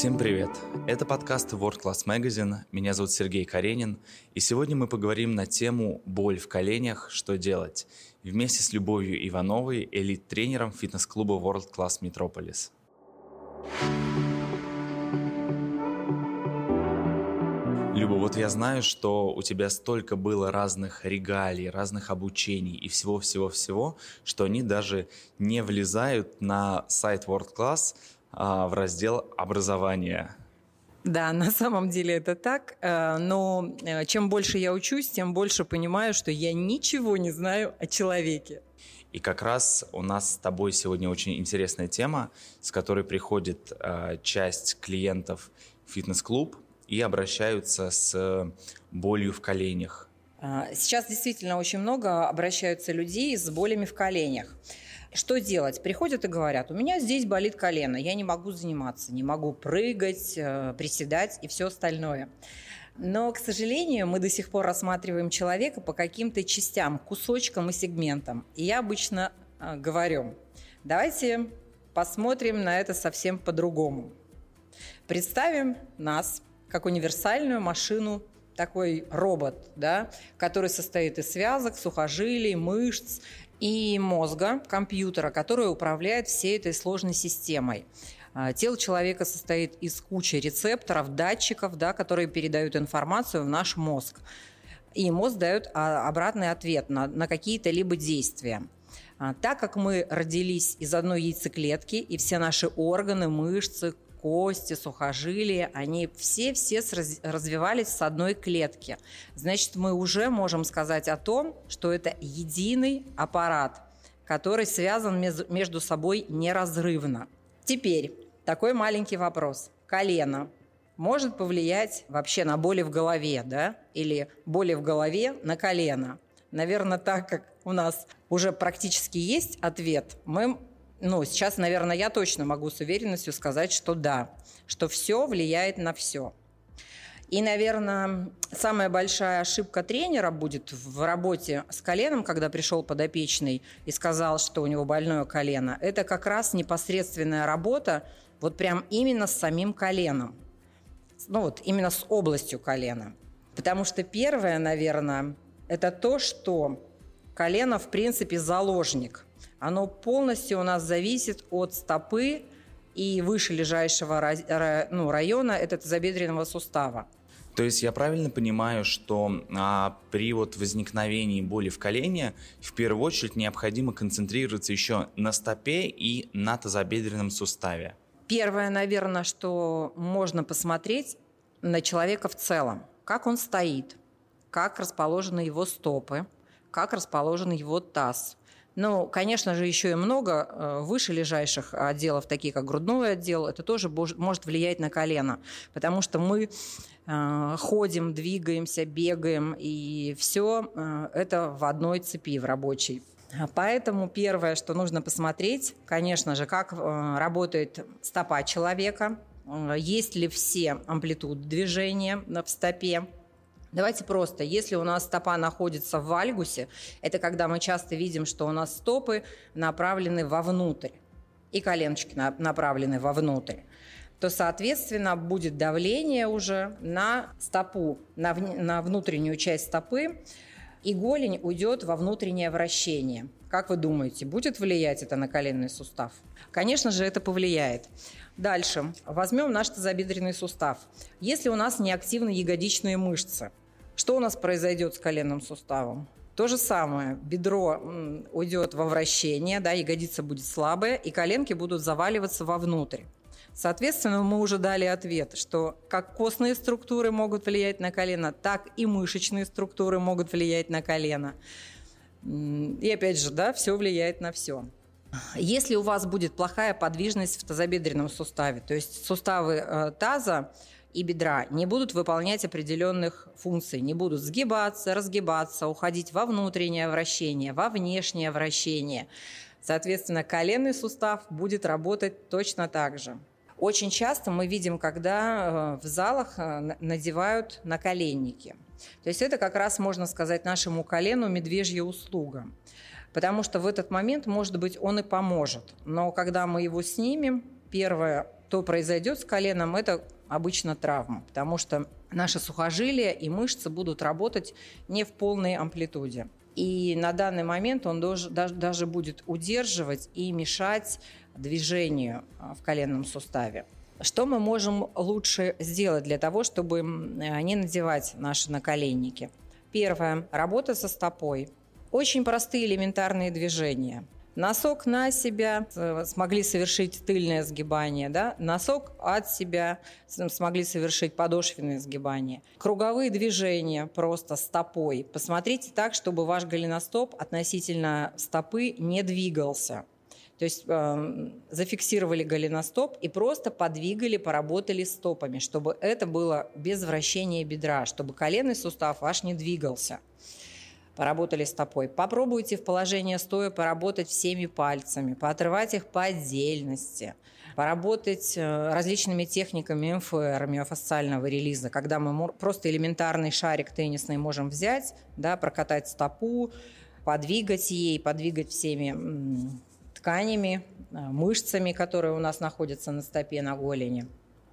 Всем привет! Это подкаст World Class Magazine. Меня зовут Сергей Каренин. И сегодня мы поговорим на тему «Боль в коленях. Что делать?» вместе с Любовью Ивановой, элит-тренером фитнес-клуба World Class Metropolis. Люба, вот я знаю, что у тебя столько было разных регалий, разных обучений и всего-всего-всего, что они даже не влезают на сайт World Class в раздел образования. Да, на самом деле это так, э, но э, чем больше я учусь, тем больше понимаю, что я ничего не знаю о человеке. И как раз у нас с тобой сегодня очень интересная тема, с которой приходит э, часть клиентов фитнес-клуб и обращаются с болью в коленях. Сейчас действительно очень много обращаются людей с болями в коленях. Что делать? Приходят и говорят, у меня здесь болит колено, я не могу заниматься, не могу прыгать, э, приседать и все остальное. Но, к сожалению, мы до сих пор рассматриваем человека по каким-то частям, кусочкам и сегментам. И я обычно э, говорю, давайте посмотрим на это совсем по-другому. Представим нас как универсальную машину такой робот, да, который состоит из связок, сухожилий, мышц и мозга, компьютера, который управляет всей этой сложной системой. А, тело человека состоит из кучи рецепторов, датчиков, да, которые передают информацию в наш мозг. И мозг дает а, обратный ответ на, на какие-то либо действия. А, так как мы родились из одной яйцеклетки, и все наши органы, мышцы, кости, сухожилия, они все-все развивались с одной клетки. Значит, мы уже можем сказать о том, что это единый аппарат, который связан между собой неразрывно. Теперь такой маленький вопрос. Колено может повлиять вообще на боли в голове, да? Или боли в голове на колено? Наверное, так как у нас уже практически есть ответ, мы ну, сейчас, наверное, я точно могу с уверенностью сказать, что да, что все влияет на все. И, наверное, самая большая ошибка тренера будет в работе с коленом, когда пришел подопечный и сказал, что у него больное колено, это как раз непосредственная работа вот прям именно с самим коленом. Ну вот именно с областью колена. Потому что первое, наверное, это то, что колено, в принципе, заложник – оно полностью у нас зависит от стопы и выше лежащего ну, района это тазобедренного сустава. То есть я правильно понимаю, что а, при вот возникновении боли в колене в первую очередь необходимо концентрироваться еще на стопе и на тазобедренном суставе? Первое, наверное, что можно посмотреть на человека в целом. Как он стоит, как расположены его стопы, как расположен его таз, ну, конечно же, еще и много э, выше лежащих отделов, такие как грудной отдел, это тоже может влиять на колено, потому что мы э, ходим, двигаемся, бегаем, и все э, это в одной цепи, в рабочей. Поэтому первое, что нужно посмотреть, конечно же, как работает стопа человека, есть ли все амплитуды движения в стопе, Давайте просто, если у нас стопа находится в вальгусе, это когда мы часто видим, что у нас стопы направлены вовнутрь и коленочки направлены вовнутрь то, соответственно, будет давление уже на стопу, на, на внутреннюю часть стопы, и голень уйдет во внутреннее вращение. Как вы думаете, будет влиять это на коленный сустав? Конечно же, это повлияет. Дальше. Возьмем наш тазобедренный сустав. Если у нас неактивны ягодичные мышцы, что у нас произойдет с коленным суставом? То же самое. Бедро уйдет во вращение, да, ягодица будет слабая, и коленки будут заваливаться вовнутрь. Соответственно, мы уже дали ответ, что как костные структуры могут влиять на колено, так и мышечные структуры могут влиять на колено. И опять же, да, все влияет на все. Если у вас будет плохая подвижность в тазобедренном суставе, то есть суставы э, таза и бедра не будут выполнять определенных функций, не будут сгибаться, разгибаться, уходить во внутреннее вращение, во внешнее вращение. Соответственно, коленный сустав будет работать точно так же. Очень часто мы видим, когда э, в залах э, надевают наколенники. То есть это как раз, можно сказать, нашему колену медвежья услуга. Потому что в этот момент, может быть, он и поможет. Но когда мы его снимем, первое, что произойдет с коленом, это обычно травма, потому что наши сухожилия и мышцы будут работать не в полной амплитуде. И на данный момент он даже, будет удерживать и мешать движению а, в коленном суставе. Что мы можем лучше сделать для того, чтобы не надевать наши наколенники? Первое. Работа со стопой. Очень простые элементарные движения – Носок на себя смогли совершить тыльное сгибание, да? носок от себя смогли совершить подошвенное сгибание. Круговые движения просто стопой. Посмотрите так, чтобы ваш голеностоп относительно стопы не двигался. То есть э, зафиксировали голеностоп и просто подвигали, поработали стопами, чтобы это было без вращения бедра, чтобы коленный сустав ваш не двигался поработали стопой. Попробуйте в положении стоя поработать всеми пальцами, поотрывать их по отдельности, поработать э, различными техниками МФР, миофасциального релиза, когда мы просто элементарный шарик теннисный можем взять, да, прокатать стопу, подвигать ей, подвигать всеми тканями, э, мышцами, которые у нас находятся на стопе, на голени.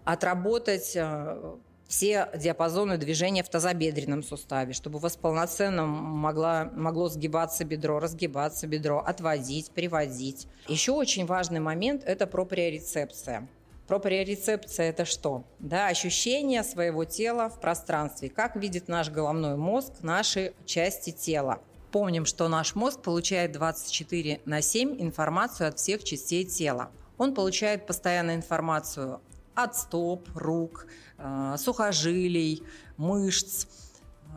Отработать э, все диапазоны движения в тазобедренном суставе, чтобы у вас полноценно могла, могло сгибаться бедро, разгибаться бедро, отводить, приводить. Еще очень важный момент – это проприорецепция. Проприорецепция – это что? Да, ощущение своего тела в пространстве. Как видит наш головной мозг наши части тела. Помним, что наш мозг получает 24 на 7 информацию от всех частей тела. Он получает постоянно информацию от стоп, рук, э, сухожилий, мышц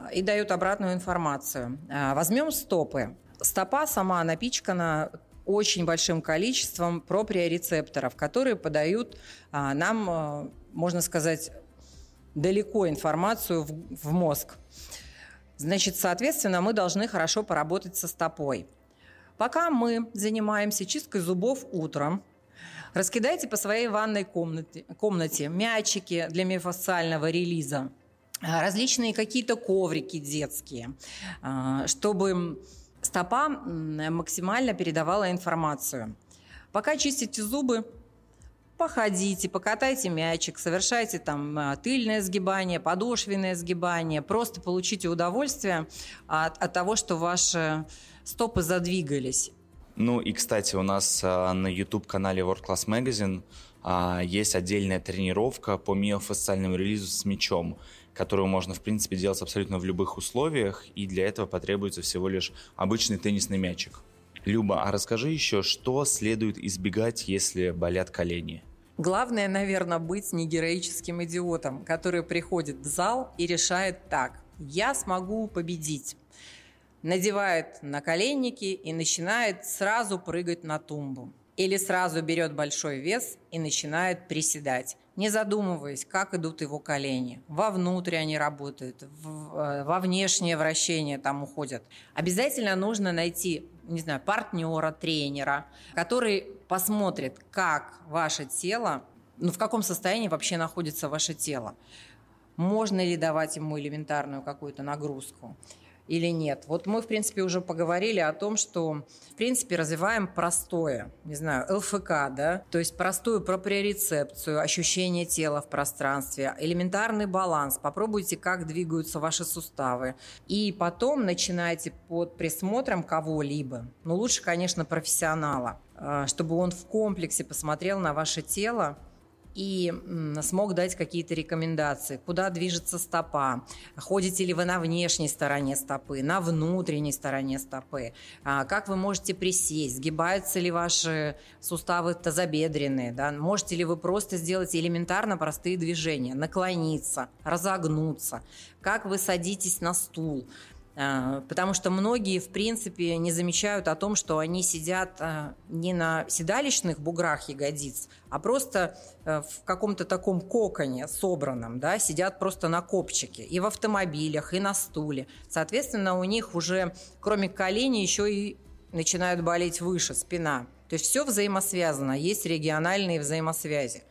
э, и дают обратную информацию. Э, возьмем стопы. Стопа сама напичкана очень большим количеством проприорецепторов, которые подают нам, можно сказать, далеко информацию в, в мозг. Значит, соответственно, мы должны хорошо поработать со стопой. Пока мы занимаемся чисткой зубов утром, Раскидайте по своей ванной комнате, комнате мячики для миофасциального релиза, а, различные какие-то коврики детские, а, чтобы стопа максимально передавала информацию. Пока чистите зубы, походите, покатайте мячик, совершайте там а, тыльное сгибание, подошвенное сгибание, просто получите удовольствие от, от того, что ваши стопы задвигались. Ну и, кстати, у нас а, на YouTube-канале World Class Magazine а, есть отдельная тренировка по миофасциальному релизу с мячом, которую можно, в принципе, делать абсолютно в любых условиях, и для этого потребуется всего лишь обычный теннисный мячик. Люба, а расскажи еще, что следует избегать, если болят колени? Главное, наверное, быть не героическим идиотом, который приходит в зал и решает так. Я смогу победить надевает наколенники и начинает сразу прыгать на тумбу. Или сразу берет большой вес и начинает приседать, не задумываясь, как идут его колени. Вовнутрь они работают, в, э, во внешнее вращение там уходят. Обязательно нужно найти, не знаю, партнера, тренера, который посмотрит, как ваше тело, ну в каком состоянии вообще находится ваше тело. Можно ли давать ему элементарную какую-то нагрузку или нет. Вот мы, в принципе, уже поговорили о том, что, в принципе, развиваем простое, не знаю, ЛФК, да, то есть простую проприорецепцию, ощущение тела в пространстве, элементарный баланс. Попробуйте, как двигаются ваши суставы. И потом начинайте под присмотром кого-либо, ну, лучше, конечно, профессионала, а, чтобы он в комплексе посмотрел на ваше тело, и смог дать какие-то рекомендации, куда движется стопа, ходите ли вы на внешней стороне стопы, на внутренней стороне стопы, а, как вы можете присесть, сгибаются ли ваши суставы тазобедренные, да? можете ли вы просто сделать элементарно простые движения, наклониться, разогнуться, как вы садитесь на стул, потому что многие, в принципе, не замечают о том, что они сидят а, не на седалищных буграх ягодиц, а просто э, в каком-то таком коконе собранном, да, сидят просто на копчике и в автомобилях, и на стуле. Соответственно, у них уже, кроме коленей, еще и начинают болеть выше спина. То есть все взаимосвязано, есть региональные взаимосвязи.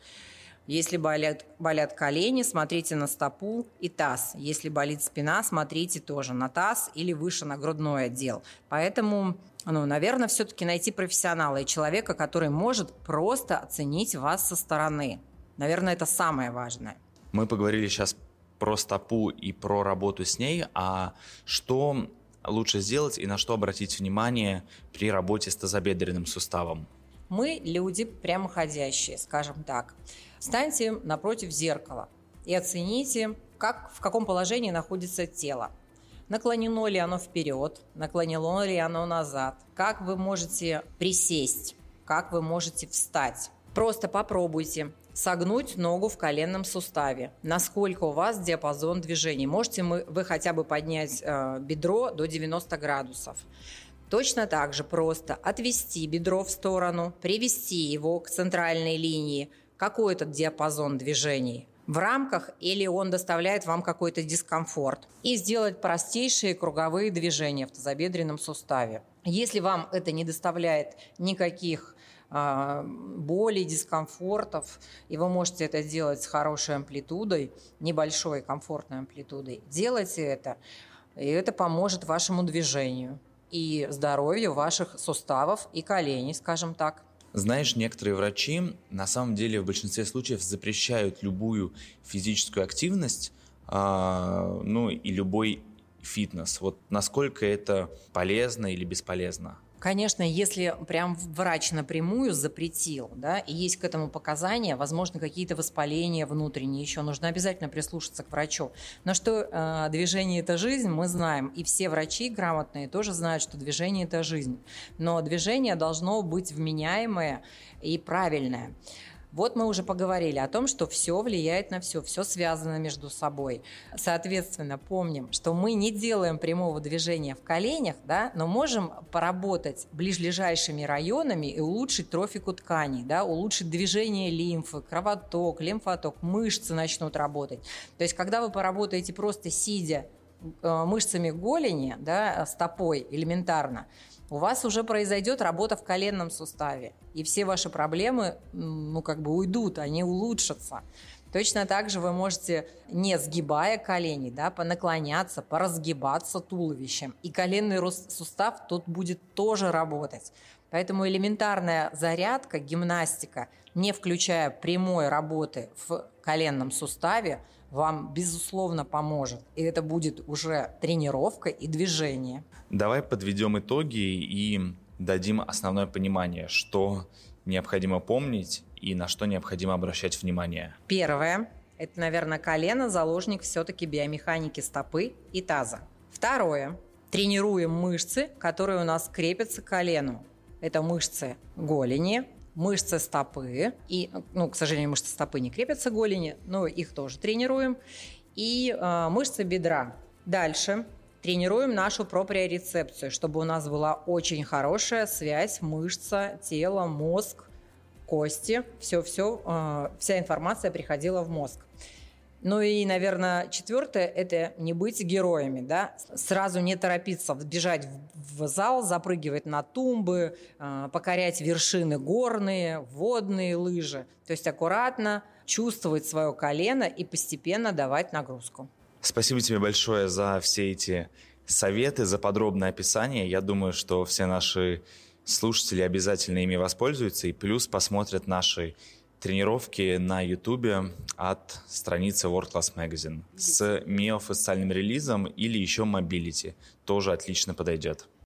Если болят, болят колени, смотрите на стопу и таз. Если болит спина, смотрите тоже на таз или выше на грудной отдел. Поэтому, ну, наверное, все-таки найти профессионала и человека, который может просто оценить вас со стороны. Наверное, это самое важное. Мы поговорили сейчас про стопу и про работу с ней, а что лучше сделать и на что обратить внимание при работе с тазобедренным суставом? Мы люди прямоходящие, скажем так. Встаньте напротив зеркала и оцените, как, в каком положении находится тело. Наклонено ли оно вперед, наклонено ли оно назад, как вы можете присесть, как вы можете встать. Просто попробуйте согнуть ногу в коленном суставе. Насколько у вас диапазон движений. Можете вы хотя бы поднять э, бедро до 90 градусов. Точно так же просто отвести бедро в сторону, привести его к центральной линии. Какой этот диапазон движений? в рамках или он доставляет вам какой-то дискомфорт. И сделать простейшие круговые движения в тазобедренном суставе. Если вам это не доставляет никаких а, боли, дискомфортов, и вы можете это сделать с хорошей амплитудой, небольшой комфортной амплитудой. Делайте это, и это поможет вашему движению и здоровью ваших суставов и коленей, скажем так. Знаешь, некоторые врачи на самом деле в большинстве случаев запрещают любую физическую активность, э, ну и любой фитнес. Вот насколько это полезно или бесполезно? Конечно, если прям врач напрямую запретил, да, и есть к этому показания, возможно, какие-то воспаления внутренние еще, нужно обязательно прислушаться к врачу. Но что э, движение – это жизнь, мы знаем, и все врачи грамотные тоже знают, что движение – это жизнь. Но движение должно быть вменяемое и правильное. Вот мы уже поговорили о том, что все влияет на все, все связано между собой. Соответственно, помним, что мы не делаем прямого движения в коленях, да, но можем поработать ближайшими районами и улучшить трофику тканей, да, улучшить движение лимфы, кровоток, лимфоток, мышцы начнут работать. То есть, когда вы поработаете просто сидя мышцами голени, да, стопой элементарно, у вас уже произойдет работа в коленном суставе, и все ваши проблемы, ну, как бы уйдут, они улучшатся. Точно так же вы можете, не сгибая колени, да, понаклоняться, поразгибаться туловищем. И коленный сустав тут будет тоже работать. Поэтому элементарная зарядка, гимнастика, не включая прямой работы в коленном суставе, вам, безусловно, поможет. И это будет уже тренировка и движение. Давай подведем итоги и дадим основное понимание, что необходимо помнить и на что необходимо обращать внимание. Первое – это, наверное, колено, заложник все-таки биомеханики стопы и таза. Второе – тренируем мышцы, которые у нас крепятся к колену. Это мышцы голени, мышцы стопы. И, ну, к сожалению, мышцы стопы не крепятся к голени, но их тоже тренируем. И э, мышцы бедра. Дальше тренируем нашу проприорецепцию, чтобы у нас была очень хорошая связь мышца, тело, мозг, кости. Все-все, э, вся информация приходила в мозг. Ну и, наверное, четвертое – это не быть героями, да, сразу не торопиться бежать в зал, запрыгивать на тумбы, а, покорять вершины горные, водные лыжи. То есть аккуратно чувствовать свое колено и постепенно давать нагрузку. Спасибо тебе большое за все эти советы, за подробное описание. Я думаю, что все наши слушатели обязательно ими воспользуются и плюс посмотрят наши тренировки на YouTube от страницы World Class Magazine с миофасциальным релизом или еще Mobility. Тоже отлично подойдет.